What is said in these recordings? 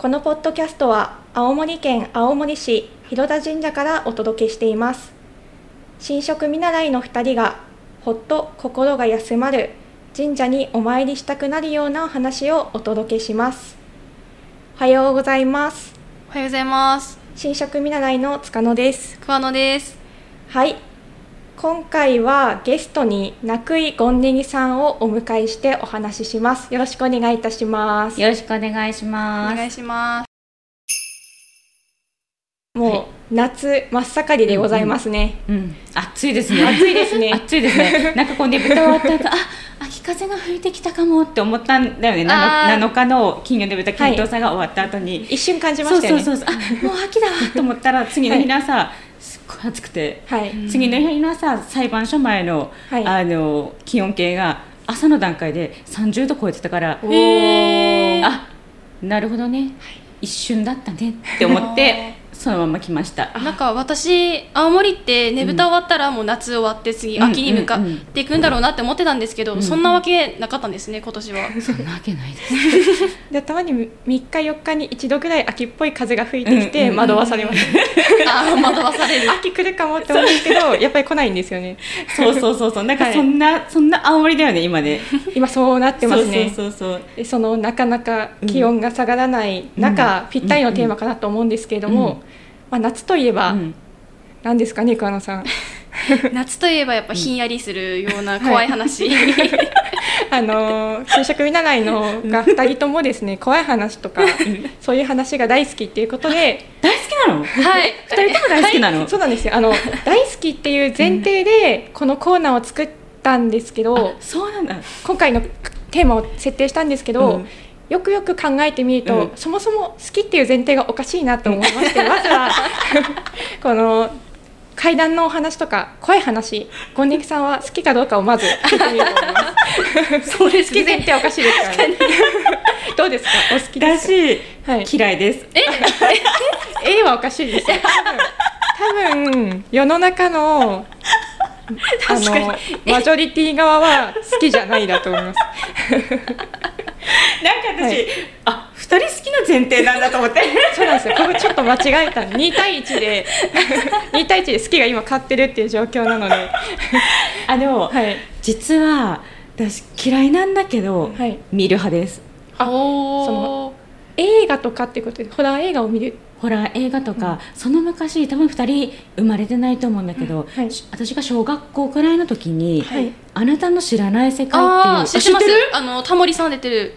このポッドキャストは青森県青森市広田神社からお届けしています。新職見習いの2人がほっと心が休まる神社にお参りしたくなるようなお話をお届けします。おはようございます。おはようございます。新職見習いの塚野です。桑野です。はい今回はゲストに中井ゴンネギさんをお迎えしてお話しします。よろしくお願いいたします。よろしくお願いしおます。願いします。もう、夏真っ盛りでございますね、うん、暑いですね。暑いですね。暑いですね。なんかこうね、豚終わった後、あ、秋風が吹いてきたかもって思ったんだよね。あー。7日の金曜で豚検討祭が終わった後に。一瞬感じましたよね。そうそうそう、あ、もう秋だわと思ったら、次の日の朝、すっごい暑くて。はい、次の日の朝、裁判所前の、はいあの気温計が朝の段階で30度超えてたから。あ、なるほどね。一瞬だったねって思って、そのまま来ました。なんか私青森ってねぶた終わったらもう夏終わって次うん秋に向かうんうん。っていくんだろうなって思ってたんですけど、んそんなわけなかったんですね今年は。そんなわけないです。でたまに3日4日に一度ぐらい秋っぽい風が吹いてきてうんうん惑わされます、ああ惑わされる。秋来るかもって思うんですけどやっぱり来ないんですよね。そうそうそうそう。なんかはい。そんな、そんな青森だよね今ね。今そうなってますね。そうそうそうでそのなかなか気温が下がらない中、ぴったりのテーマかなと思うんですけれども、うんまあ、夏といえば、何ですかね桑野さん。夏といえばやっぱひんやりするような怖い話、あの就職見習いのが2人ともですね怖い話とかそういう話が大好きっていうことで大好きなの？はい。二人とも大好きなの、そうなんですよ。あの大好きっていう前提でこのコーナーを作ったんですけど、そうなんだ。今回のテーマを設定したんですけど、うんよくよく考えてみると、うん。そもそも好きっていう前提がおかしいなと思いましてまずは この階段のお話とか怖い話ゴンネキさんは好きかどうかをまず聞いてみようと思います。そうです好き前提おかしいですからね。どうですか？お好きですか？はい。嫌いです。え？A はおかしいですよ。多分多分世の中のあのマジョリティ側は好きじゃないだと思います なんか私、はい。あ二人好きの前提なんだと思って。そうなんですよ。これちょっと間違えた。2対1で 2対1で好きが今勝ってるっていう状況なので。あでも、はい。実は私嫌いなんだけど、はい。見る派です。あおそお映画とかってこと？でホラー映画を見る？ホラー映画とか、その昔多分2人生まれてないと思うんだけど、はい。し私が小学校くらいの時に「はい。あなたの知らない世界」っていう。ああ知ってる？あのタモリさん出てる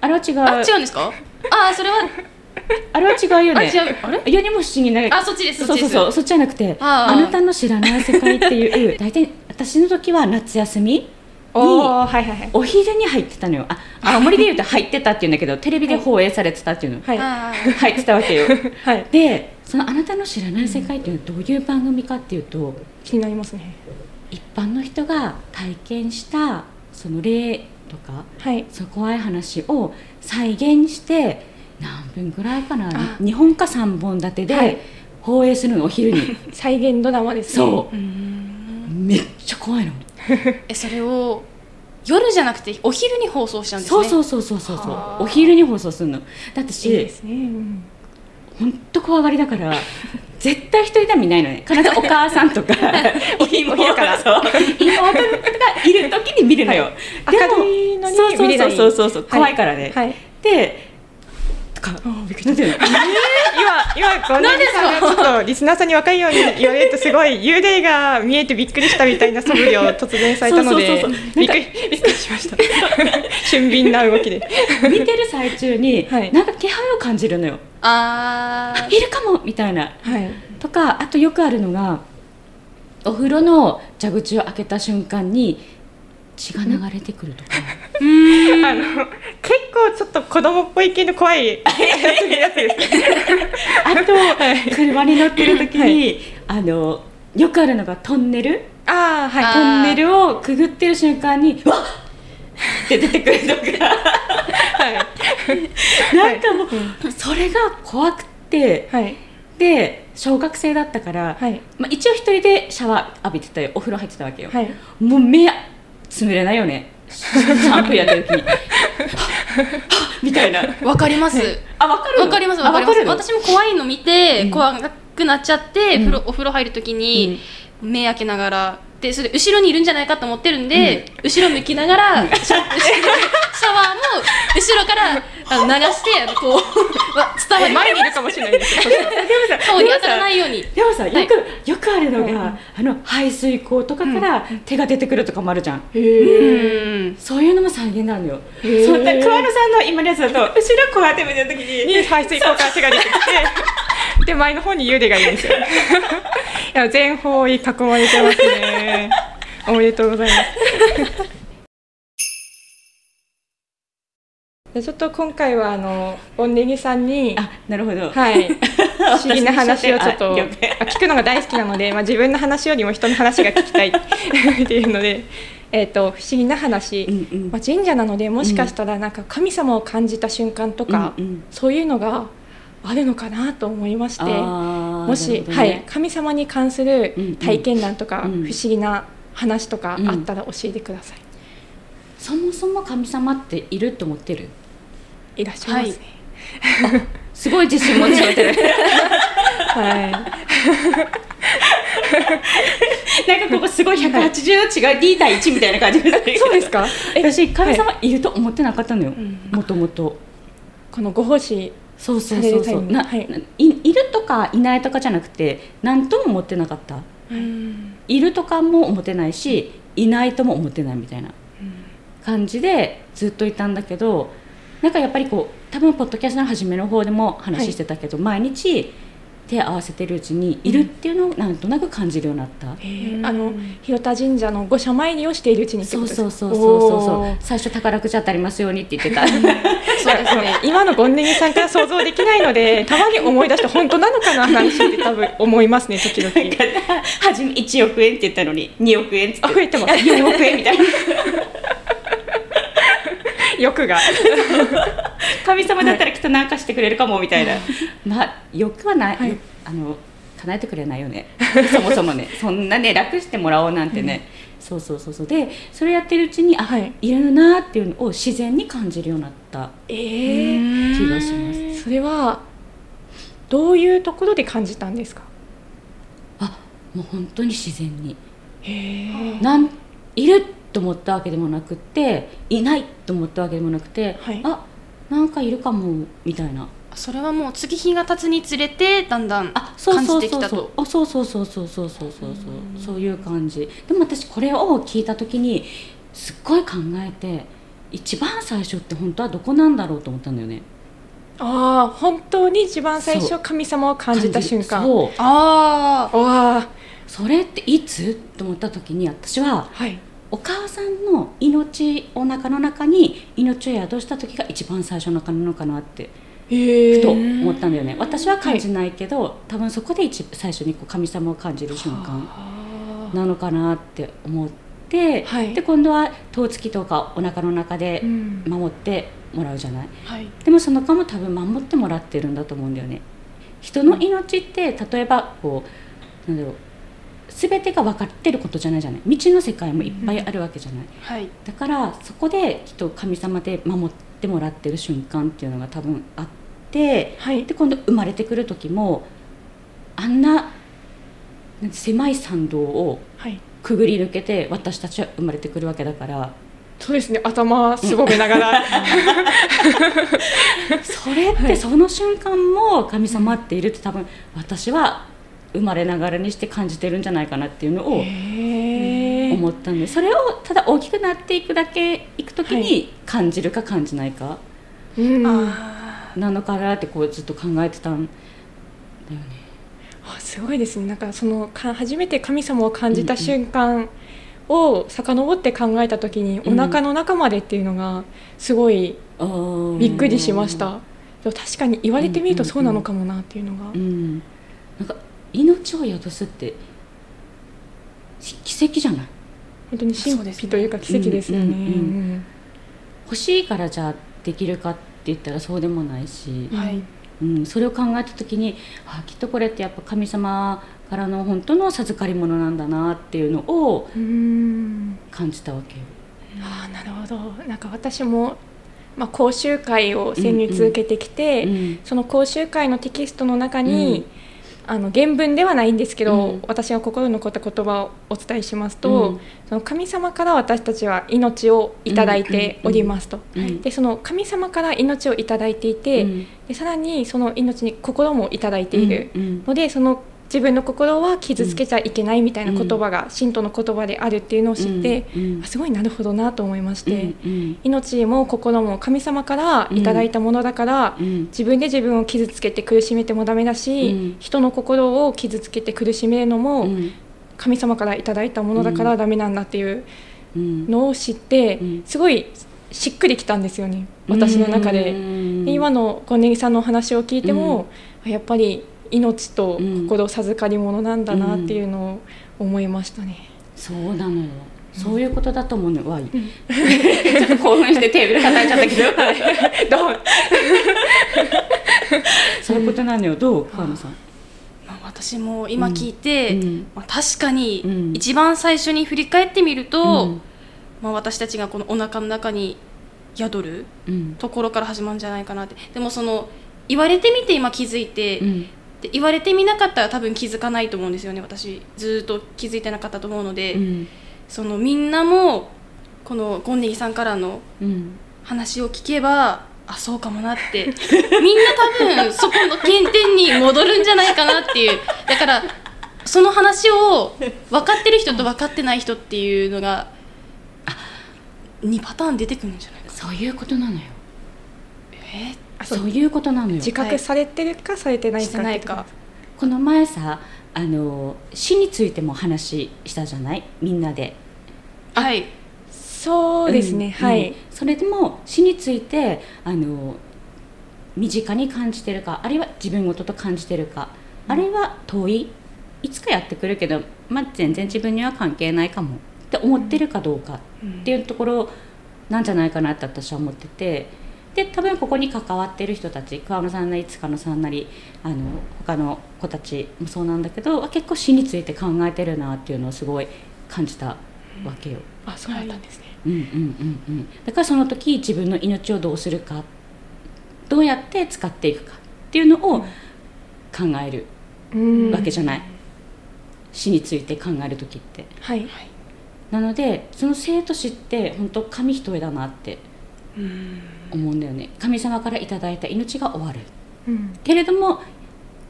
あれは違う。あ違うんですか？ああそれは あれは違うよね。あ違うあれ？世にも不思議なあそっちですそうそうそうそっちじゃなくて「あなたの知らない世界」っていう大体私の時は夏休みにおおはいはいはい。お昼に入ってたのよ。あ青森で言うと入ってたっていうんだけどテレビで放映されてたっていうの、はい。入ってたわけよ。はい。でその「あなたの知らない世界」っていうのはどういう番組かっていうと気になりますね。一般の人が体験したその例とかはい。その怖い話を再現して何分ぐらいかな。あ。2本か3本立てはい。で放映するのお昼に。再現ドラマですね。そう。めっちゃ怖いの。えそれを夜じゃなくてお昼に放送しちゃうんですね。そうそうそうそうそうお昼に放送するの。だってしいいですね、うん。本当怖がりだから絶対一人では見ないのね。必ずお母さんとか お昼から。そう。妹がいる時に見るのよ、明るいのにそうそうそうそうそう。怖いからね、はい。でとか？びっくりした。今今ゴンネギさんがちょっとリスナーさんに分かるように言われるとすごい幽霊が見えてびっくりしたみたいな素振りを突然されたのでびっくりびっくりしました。俊敏な動きで。見てる最中に、はい。なんか気配を感じるのよ。あー。いるかもみたいな。はい。とかあとよくあるのがお風呂の蛇口を開けた瞬間に血が流れてくるとか、あの結構ちょっと子供っぽい系の怖いやつですねあと、車に乗ってる時に、あのよくあるのがトンネル。ああはい。あトンネルをくぐってる瞬間にうわっ!って出てくるとか。はい。なんかもう、それが怖くてはい。で小学生だったから、はい。まあ、一応一人でシャワー浴びてたよ。お風呂入ってたわけよ、はい。もう目つむれないよね。シャンプーやってる時。にみたいな。わかります。あわかる？わかりますわかります。私も怖いの見て、うん。怖くなっちゃって、うん。風呂お風呂入るときに、目開けながらでそれ後ろにいるんじゃないかと思ってるんで、後ろ向きながら、シャシャワーも後ろから あの流してあのこうわ伝わり前にいるかもしれないですよ顔に当たらないように。でもさよく、はい。よくあるのが、うん。あの排水口とかから手が出てくるとかもあるじゃん、うへん。そういうのも再現なのよ。そうだ桑野さんの今のやつだと後ろこうやって見てる時にに排水口から手が出てきて で前の方に幽霊がいるんですよ。いや全方位囲まれてますね。おめでとうございます。でちょっと今回はあのおんねぎさんにあなるほど、はい。不思議な話をちょっと聞くのが大好きなので、まあ、自分の話よりも人の話が聞きたいっていうので、えー、と不思議な話、うんうん。まあ、神社なのでもしかしたらなんか神様を感じた瞬間とか、うんうん。そういうのがあるのかなと思いましてもし、ね。はい、神様に関するうんうん。体験談とか、うん。不思議な話とかうんあったら教えてください、そもそも神様っていると思ってる？いらっしゃいますね。すごい自信持ち上げてる。はい、なんかここすごい180の違い D 対1みたいな感じですそうですか？私神様いると思ってなかったのよ。ん。もともと。このご奉仕そうそうそうそう。な、はい。いいるとかいないとかじゃなくて何とも思ってなかった。うん。いるとかも思ってないしいないとも思ってないみたいな感じでずっといたんだけどなんかやっぱりこう多分ポッドキャストの初めの方でも話してたけど、毎日手合わせてるうちにいるっていうのをなんとなく感じるようになった、えー。あの広田神社の御社参りをしているうちにそうそうそうそう。そうそう。最初宝くじ当たりますようにって言ってた。そうですね今のゴンネギさんから想像できないので たまに思い出して本当なのかな話って多分思いますね時々。初め1億円って言ったのに2億円って。あ増えてます。4億円みたいな。欲が 神様だったらきっと何かしてくれるかもみたいな、まあ欲はない、はい。あの叶えてくれないよね。そもそもね。そんなね楽してもらおうなんてね、そうそうそうそう。でそれやってるうちにあ、はい。い、るなっていうのを自然に感じるようになったえー、気がします。それはどういうところで感じたんですか？あもう本当に自然に。なんいると思ったわけでもなくっていないと思ったわけでもなくて、はい。あなんかいるかもみたいな。それはもう月日が経つにつれてだんだんあそう感そうそうそう。じてきたと。あそうそうそうそうそうそうそうそう。そういう感じ。でも私これを聞いた時にすっごい考えて一番最初って本当はどこなんだろうと思ったんだよね。ああ本当に一番最そう。初神様を感じた瞬間。そう。ああそれっていつ？と思った時に私ははいお母さんの命お腹の中に命を宿した時が一番最初の中なのかなってふと思ったんだよね。私は感じないけど、多分そこで一最初にこう神様を感じる瞬間あ。なのかなって思って、はい。で今度は頭つきとかお腹の中で守ってもらうじゃない、はい。でもその間も多分守ってもらってるんだと思うんだよね。人の命って例えばこうなんだろう全てが分かってることじゃないじゃない。未知の世界もいっぱいあるわけじゃない、はい。だからそこできっと神様で守ってもらってる瞬間っていうのが多分あってはい。で今度生まれてくる時もあんな狭い参道をはい。くぐり抜けて私たちは生まれてくるわけだから。そうですね。頭すぼめながら。それってその瞬間も神様っているって多分私は生まれながらにして感じてるんじゃないかなっていうのを思ったんでそれをただ大きくなっていくだけいく時はに感じるか感じないかうん。あなのかなってこうずっと考えてたんだよね。あすごいですね。なんかそのか初めて神様を感じた瞬間を遡って考えた時に、うんお腹の中までっていうのがすごいびっくりしましうんた。でも確かに言われてみるとそうなのかもなっていうのが、うん、なんか命を宿すってし奇跡じゃない？本当に神秘というか奇跡ですよね、うんうんうん欲しいからじゃあできるかって言ったらそうでもないし、うんはい。うん、それを考えた時にあきっとこれってやっぱ神様からの本当の授かり物なんだなっていうのをうん。感じたわけよ。ああなるほど。なんか私もまあ、講習会を先日受けてきて、うんその講習会のテキストの中に、あの原文ではないんですけど、うん。私が心に残った言葉をお伝えしますと、うん。その神様から私たちは命をいただいておりますと、うん。でその神様から命をいただいていて、うん。でさらにその命に心もいただいているうん。ので、その自分の心は傷つけちゃいけないみたいな言葉が神道の言葉であるっていうのを知って、すごいなるほどなと思いまして、うん命も心も神様からいただいたものだから、うん自分で自分を傷つけて苦しめてもダメだし、うん。人の心を傷つけて苦しめるのも、うん。神様からいただいたものだからダメなんだっていううん。のを知って、うん。すごいしっくりきたんですよね私の中で。今の小ネギさんのお話を聞いても、やっぱり命と心授かり物なんだなっていうのを思いましたね。そうなのよ。そういうことだと思うのわい。ちょっと興奮してテーブル叩いちゃったけど。どうそういうことなのよ。どう川野さん？まあ、私も今聞いて、うん。まあ、確かにうん一番最初に振り返ってみると、うん。まあ、私たちがこのお腹の中に宿るうん。ところから始まるんじゃないかなって。でもその言われてみて今気づいて、うんで言われてみなかったら多分気づかないと思うんですよね。私ずっと気づいてなかったと思うので、うん。そのみんなもこのゴンネギさんからのうん。話を聞けばあそうかもなって。みんな多分そこの原点に戻るんじゃないかなっていう。だからその話を分かってる人と分かってない人っていうのが2パターン出てくるんじゃないかそういうことなのよ。え？あそう。いうことなのよ。自覚されてるかされてないかないか。この前さあの死についても話したじゃない？みんなで。はい。そうですね、うんはい、うん。それでも死についてあの身近に感じてるかあるいは自分事と感じてるか、あるいは遠い？いつかやってくるけど、まあ、全然自分には関係ないかもって思ってるかどうかっていうところなんじゃないかなって私は思っててで多分ここに関わってる人たち桑野さんなり塚野さんなりあの他の子たちもそうなんだけど結構死について考えてるなっていうのをすごい感じたわけよ。あそうだったんですね、うんうんうんうん、だからその時自分の命をどうするかどうやって使っていくかっていうのを考えるうん。わけじゃない、死について考える時って。はい。なのでその生と死って本当紙一重だなって思うんだよね。神様からいただいた命が終わる。うん。けれども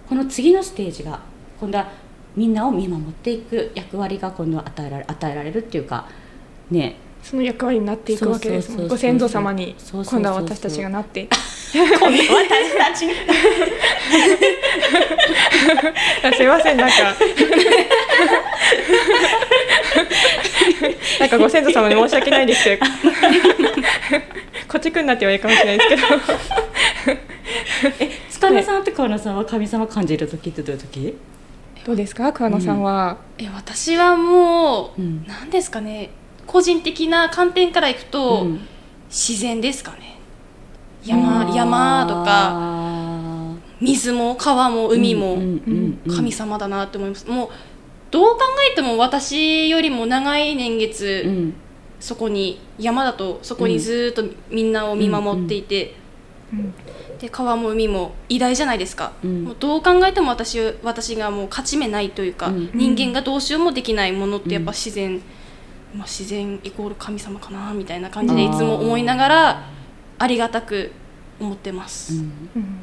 この次のステージが今度はみんなを見守っていく役割が今度は与えられ与えられるっていうかね。その役割になっていくわけですご先祖様に今度は私たちがなって。今度は私たち。あ すいませんなんか。なんかご先祖様に申し訳ないです。けどこっち来んなって言われるかもしれないですけど。塚田さんと川野さんは神様感じる時ってどういう時、どうですか？桑野さんは、え私はもう、うん。なんですかね。個人的な観点からいくと、うん。自然ですかね。山山とかあ水も川も海もうんうんうん。神様だなって思います、もうどう考えても私よりも長い年月、うんそこに山だとそこにずっとみんなを見守っていて、うんで川も海も偉大じゃないですか、うん。もうどう考えても私私がもう勝ち目ないというか、うん。人間がどうしようもできないものってやっぱ自然、まあ、自然イコール神様かなみたいな感じでいつも思いながらありがたく思ってます、うん。うん。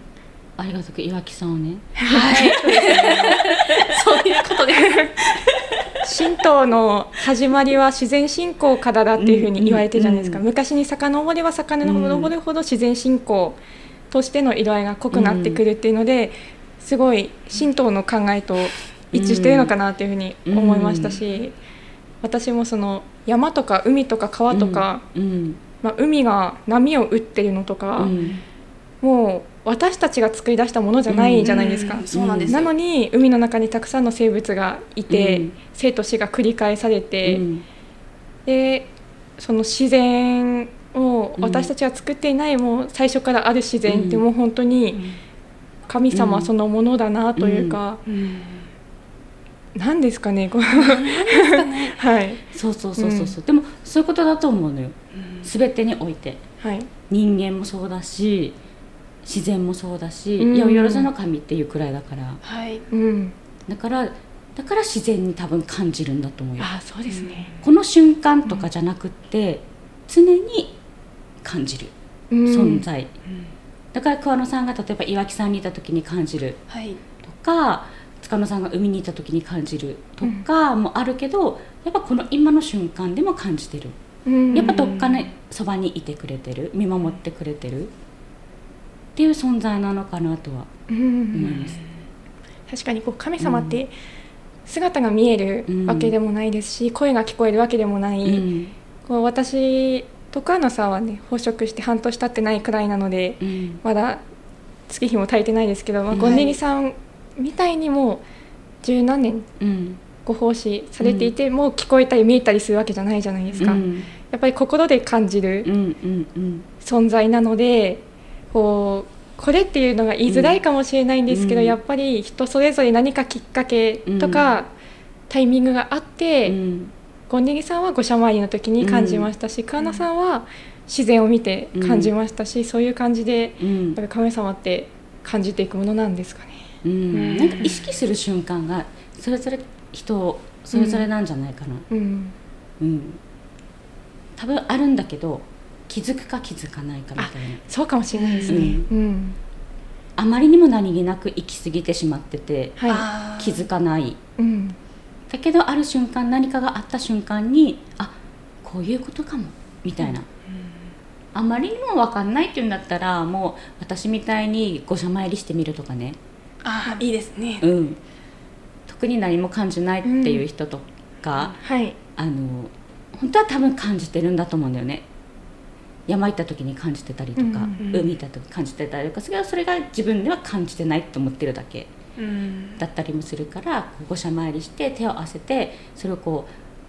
ありがとう岩木さんをね。はい。そういうことです 神道の始まりは自然信仰からだっていうふうに言われてるじゃないですか、うん昔に遡れば遡るほど自然信仰としての色合いが濃くなってくるっていうので、すごい神道の考えと一致してるのかなっていうふうに思いましたし、私もその山とか海とか川とか、うん。まあ、海が波を打ってるのとか、うん。もう私たちが作り出したものじゃないじゃないですか。うんそうなんですよ。なのに海の中にたくさんの生物がいて、うん。生と死が繰り返されて、うん。でその自然をうん私たちが作っていないもう最初からある自然ってうんもう本当に神様そのものだなというか、何ですかねこね。はい。そうそうそうそうそう、でもそういうことだと思うのよ。全てにおいて。はい。人間もそうだし自然もそうだし、うん。八百万の神っていうくらいだから。はい。うん。だからだから自然に多分感じるんだと思うよ。あそうですね。この瞬間とかじゃなくって、常に感じるうん。存在、だから桑野さんが例えば岩木山にいた時に感じるはい。とか塚野さんが海にいた時に感じるとかもあるけど、やっぱこの今の瞬間でも感じてる。うん。やっぱどっかねそばにいてくれてる見守ってくれてるっていう存在なのかなとはうん思います、確かにこう神様って姿が見えるわけでもないですし、声が聞こえるわけでもない、うん。こう私と桑野さんはね飽食して半年経ってないくらいなのでうん。まだ月日も足りてないですけど、まあ、うんゴンネギさんみたいにもう十何年うん。ご奉仕されていて、もう聞こえたり見えたりするわけじゃないじゃないですか、うん。やっぱり心で感じる存在なのでこうこれっていうのが言いづらいかもしれないんですけど、うん。やっぱり人それぞれ何かきっかけとか、タイミングがあって、うん。ゴンネギさんは五社参りの時に感じましたし、桑名さんは自然を見て感じましたし、そういう感じでうん。やっぱり神様って感じていくものなんですかね。うん。ん。なんか意識する瞬間がそれぞれ人それぞれなんじゃないかな、うん、うん。多分あるんだけど気づくか気づかないかみたいな。そうかもしれないですね。うん、あまりにも何気なく行き過ぎてしまっててはい、気づかない。うん、だけどある瞬間何かがあった瞬間にあこういうことかもみたいな、あまりにも分かんないっていうんだったらもう私みたいに御社参りしてみるとかね、あーいいですね。うん、特に何も感じないっていう人とか、はい、あの本当は多分感じてるんだと思うんだよね山行った時に感じてたりとか、うん。うん。海行った時感じてたりとかそれはそれが自分では感じてないと思ってるだけうん。だったりもするからこう御社参りして手を合わせてそれをこ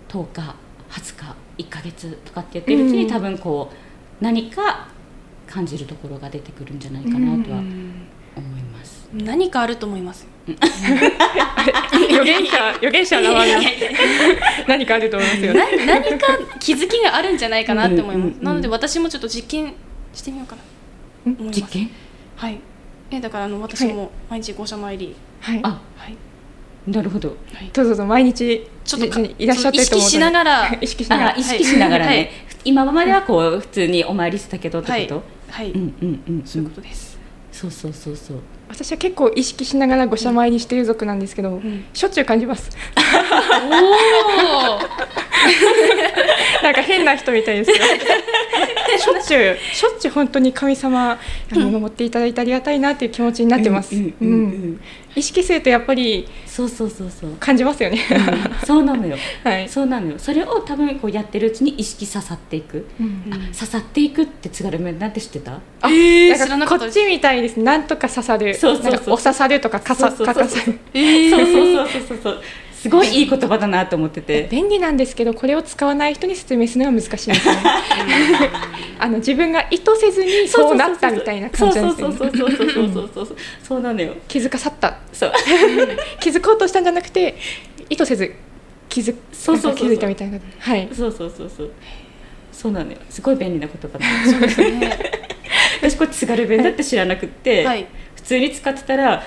う10日20日1ヶ月とかって言ってるうちに、うん。多分こう何か感じるところが出てくるんじゃないかなとは。何かあると思います。予言者予言者の名前が何かあると思いますよね。な何か気づきがあるんじゃないかなって思います、なので私もちょっと実験してみようかな。実験？はい。えだからあの私も毎日御社参り。はい、あはい。なるほど。はい。どうぞどうぞ毎日ちょっとかいいらっしゃって意識しながら。意識しながら。あ意識しながらね、はい。今まではこう普通にお参りしてたけどってこと、はい。はい、うんうんうん。そういうことです、そうそうそうそう私は結構意識しながらご社参りしている族なんですけど、ん。しょっちゅう感じます。お なんか変な人みたいですけどしょっちゅうしょっちゅう本当に神様あの守っていただいてありがたいなっていう気持ちになってます、意識するとやっぱりそうそうそうそう、感じますよね、うん。そうなのよ。はい、そうなのよ。それを多分こうやってるうちに意識刺さっていく、うんあ刺さっていくって津軽弁なんて知ってた？あえーなん知らなかこっちみたいです。なんとか刺さる。そうそうそう。なんかお刺さるとかかさかかさ。るえーそうそうそうそう。そうすごいいい言葉だなと思ってて。便利なんですけどこれを使わない人に説明するのは難しいですね。あの自分が意図せずにそうなったみたいな感じなんですよね。そうなのよ気づかさったそう気づこうとしたんじゃなくて意図せず気づそうそう気づいたみたいなはいそうそうそうそうそうなのよすごい便利な言葉だ、ね、私こっち津軽弁だって知らなくって、はい、普通に使ってたら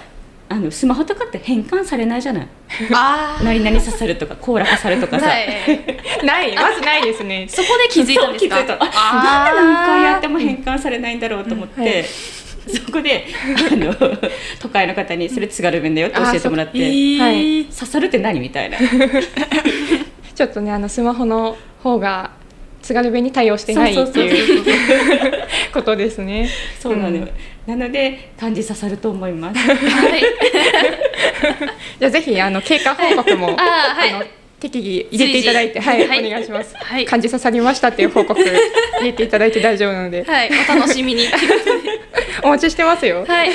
あのスマホとかって変換されないじゃない？ああ 何々刺さるとか 甲羅刺さるとかさ、はい。ない。まずないですね。そこで気づいたんですか？気づいた。ああー。なんで何回やっても変換されないんだろうと思って、そこであの都会の方にそれ津軽弁だよって教えてもらって、えーはい。刺さるって何みたいな。ちょっとねあのスマホの方が津軽弁に対応してないっていう。ことですね。そうなのよ、うんなので漢字刺さると思います。はい。じゃあぜひあの経過報告も、あーはい。あの適宜入れていただいて、はい、はいお願いします。はい。漢字刺さりましたっていう報告入れていただいて大丈夫なので、はい。お楽しみに。お待ちしてますよ。はい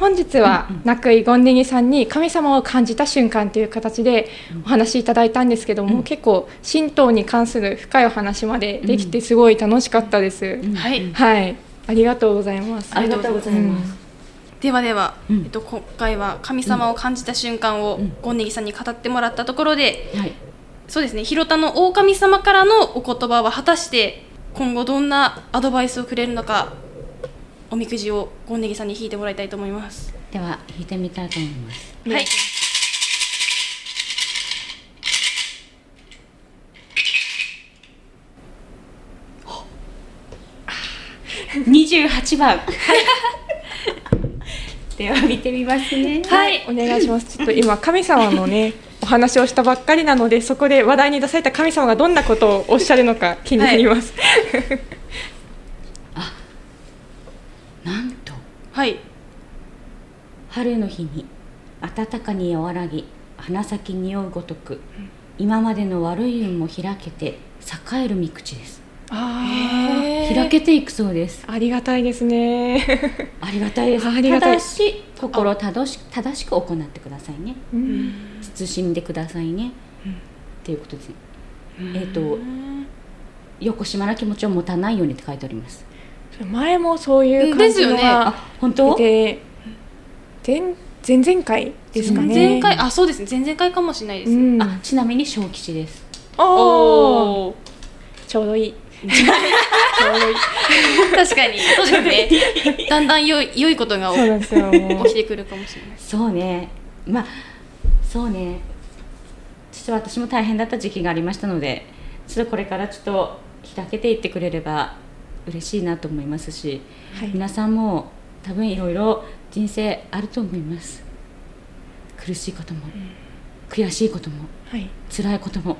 本日は泣くいゴンネギさんに神様を感じた瞬間という形でお話しいただいたんですけども、うん。結構神道に関する深いお話までできてすごい楽しかったです。うん。はい。はい、ありがとうございます。ありがとうございます、ではでは、うん。えっと、今回は神様を感じた瞬間をうん。ゴンネギさんに語ってもらったところで、はい。そうですね。広田の狼様からのお言葉は果たして今後どんなアドバイスをくれるのかおみくじをゴンネギさんに引いてもらいたいと思います。では引いてみたいと思いますはい、28番 では見てみますねはいお願いします。ちょっと今神様のね お話をしたばっかりなのでそこで話題に出された神様がどんなことをおっしゃるのか気になります。なんとはい、春の日に暖かに和らぎ花咲匂うごとく、今までの悪い運も開けて栄える三口です。あ開けていくそうです。あ、ありがたいですね。ありがたいです。ありがただし心を正し正しく行ってくださいね。うん。慎んでくださいね、っていうことですね。えっ、と横島な気持ちを持たないようにって書いております前もそういう感じのですよね。があ本当？で前前々回ですかね。前回あそうです。ね前々回かもしれないです。うん、あちなみに小吉です。おおおー。ちょうどいい。確かに。そうですね。だんだん良い良いことが起きてくるかもしれない。そうね。まあそうね。実は私も大変だった時期がありましたのでちょっとこれからちょっと開けていってくれれば嬉しいなと思いますし、はい。皆さんも多分いろいろ人生あると思います。苦しいことも、悔しいこともはい。辛いことも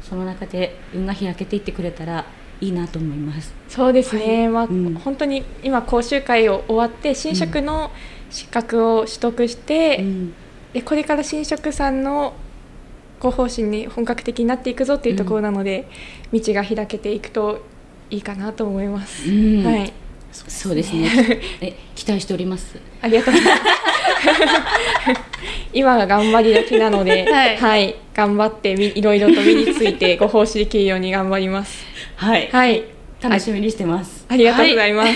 その中で運が開けていってくれたらいいなと思います。そうですね。まあ、うん。本当に今講習会を終わって新職の資格を取得して、うん。でこれから新職さんのご方針に本格的になっていくぞっていうところなので、道が開けていくといいかなと思います。うんはい。そうですね え期待しておりますありがとうございます。今が頑張り時なので、はい頑張ってみいろいろと身についてご奉仕できるように頑張ります。はいはい、楽しみにしてますありがとうございます。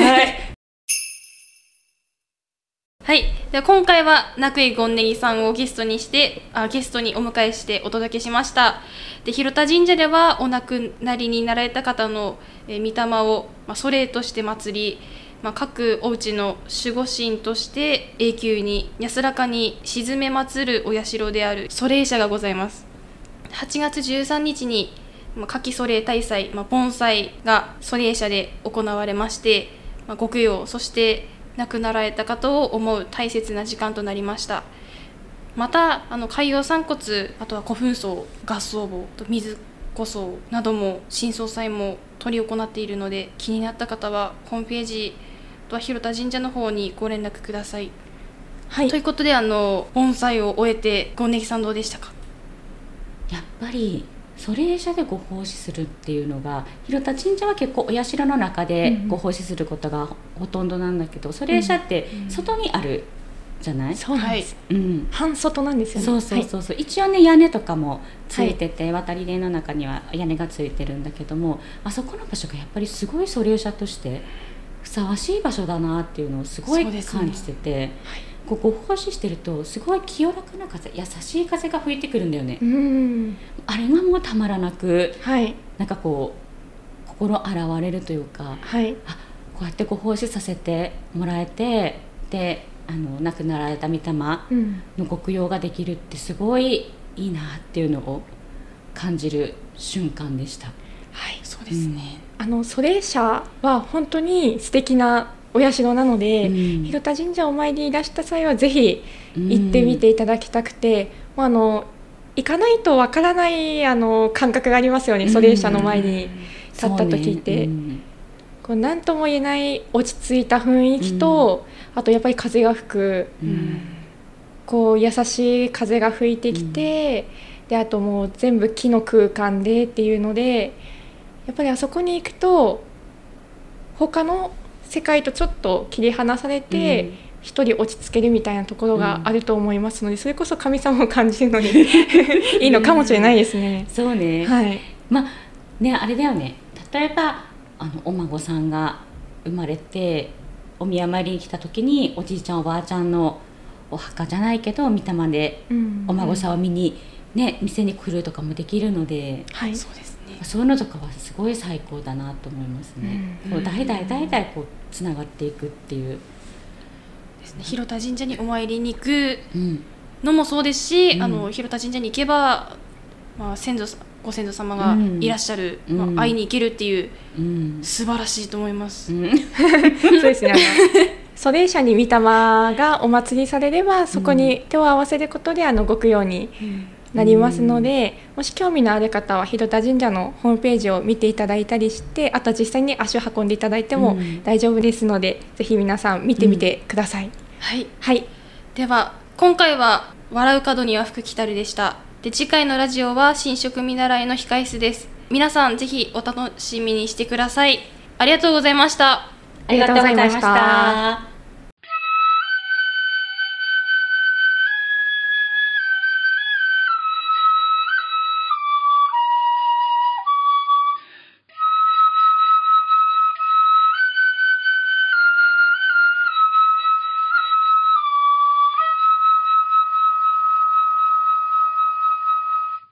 はい。では今回は、なくいゴンネギさんをゲストにして、あゲストにお迎えしてお届けしました。で、広田神社では、お亡くなりになられた方の、御霊を、まあ、祖霊として祀り、まあ、各お家の守護神として永久に安らかに沈め祀るお社である祖霊社がございます。8月13日に、夏季祖霊大祭、まあ、盆栽が祖霊社で行われまして、まあ、ご供養そして亡くなられた方を思う大切な時間となりました。またあの海洋散骨あとは古墳葬合葬墓と水こ葬なども新総裁も執り行っているので気になった方はホームページあとは広田神社の方にご連絡ください、はい。ということであの盆栽を終えてゴンネギさんどうでしたか？やっぱりそれ社でご奉仕するっていうのが広田神社は結構お社の中でご奉仕することがほとんどなんだけどそれ社って外にあるじゃない、そうなんです。うん。半外なんですよね。そうそうそうそう、一応ね屋根とかもついてて、渡り霊の中には屋根がついてるんだけどもあそこの場所がやっぱりすごい素粒社としてふさわしい場所だなっていうのをすごい感じてて、こうご奉仕してるとすごい清らかな風優しい風が吹いてくるんだよね、うん。あれがもうたまらなくはいなんかこう心洗われるというかはいあこうやってご奉仕させてもらえてであの亡くなられた御霊うん。のご供養ができるってすごいいいなっていうのを感じる瞬間でした。はい。そうですね、あのソレ社は本当に素敵なお社なので、うん。広田神社お参りいらした際はぜひ行ってみていただきたくて、もうあの行かないとわからないあの感覚がありますよね、うん。ソレ社の前に立った時って、そうん。こう何とも言えない落ち着いた雰囲気と、あとやっぱり風が吹く。うん。こう優しい風が吹いてきて、であともう全部木の空間でっていうのでやっぱりあそこに行くと他の世界とちょっと切り離されて、うん。一人落ち着けるみたいなところがあると思いますので、それこそ神様を感じるのに いいのかもしれないですね。そうね、はい、まあねあれだよね。例えばあのお孫さんが生まれてお宮参りに来た時におじいちゃんおばあちゃんのお墓じゃないけど御霊でうん。お孫さんを見に、ね、店に来るとかもできるので。はいそうです。ねそういうのとかはすごい最高だなと思いますね。うん。こう代々代々こうつながっていくっていう、ですね。広田神社にお参りに行くうん。のもそうですし、うん。あの広田神社に行けば、まあ、先祖さご先祖様がいらっしゃる、うん。まあ、会いに行けるっていううん。素晴らしいと思います、うん。そうですね。祖霊社に御霊がお祭りされればそこに手を合わせることであのご供養になりますので、もし興味のある方は広田神社のホームページを見ていただいたりしてあとは実際に足を運んでいただいてもうん。大丈夫ですので、ぜひ皆さん見てみてください。はい。はい、では今回は「笑う角には福来たる」でした。で次回のラジオは新色見習いの控室です。皆さんぜひお楽しみにしてください。ありがとうございました。ありがとうございました。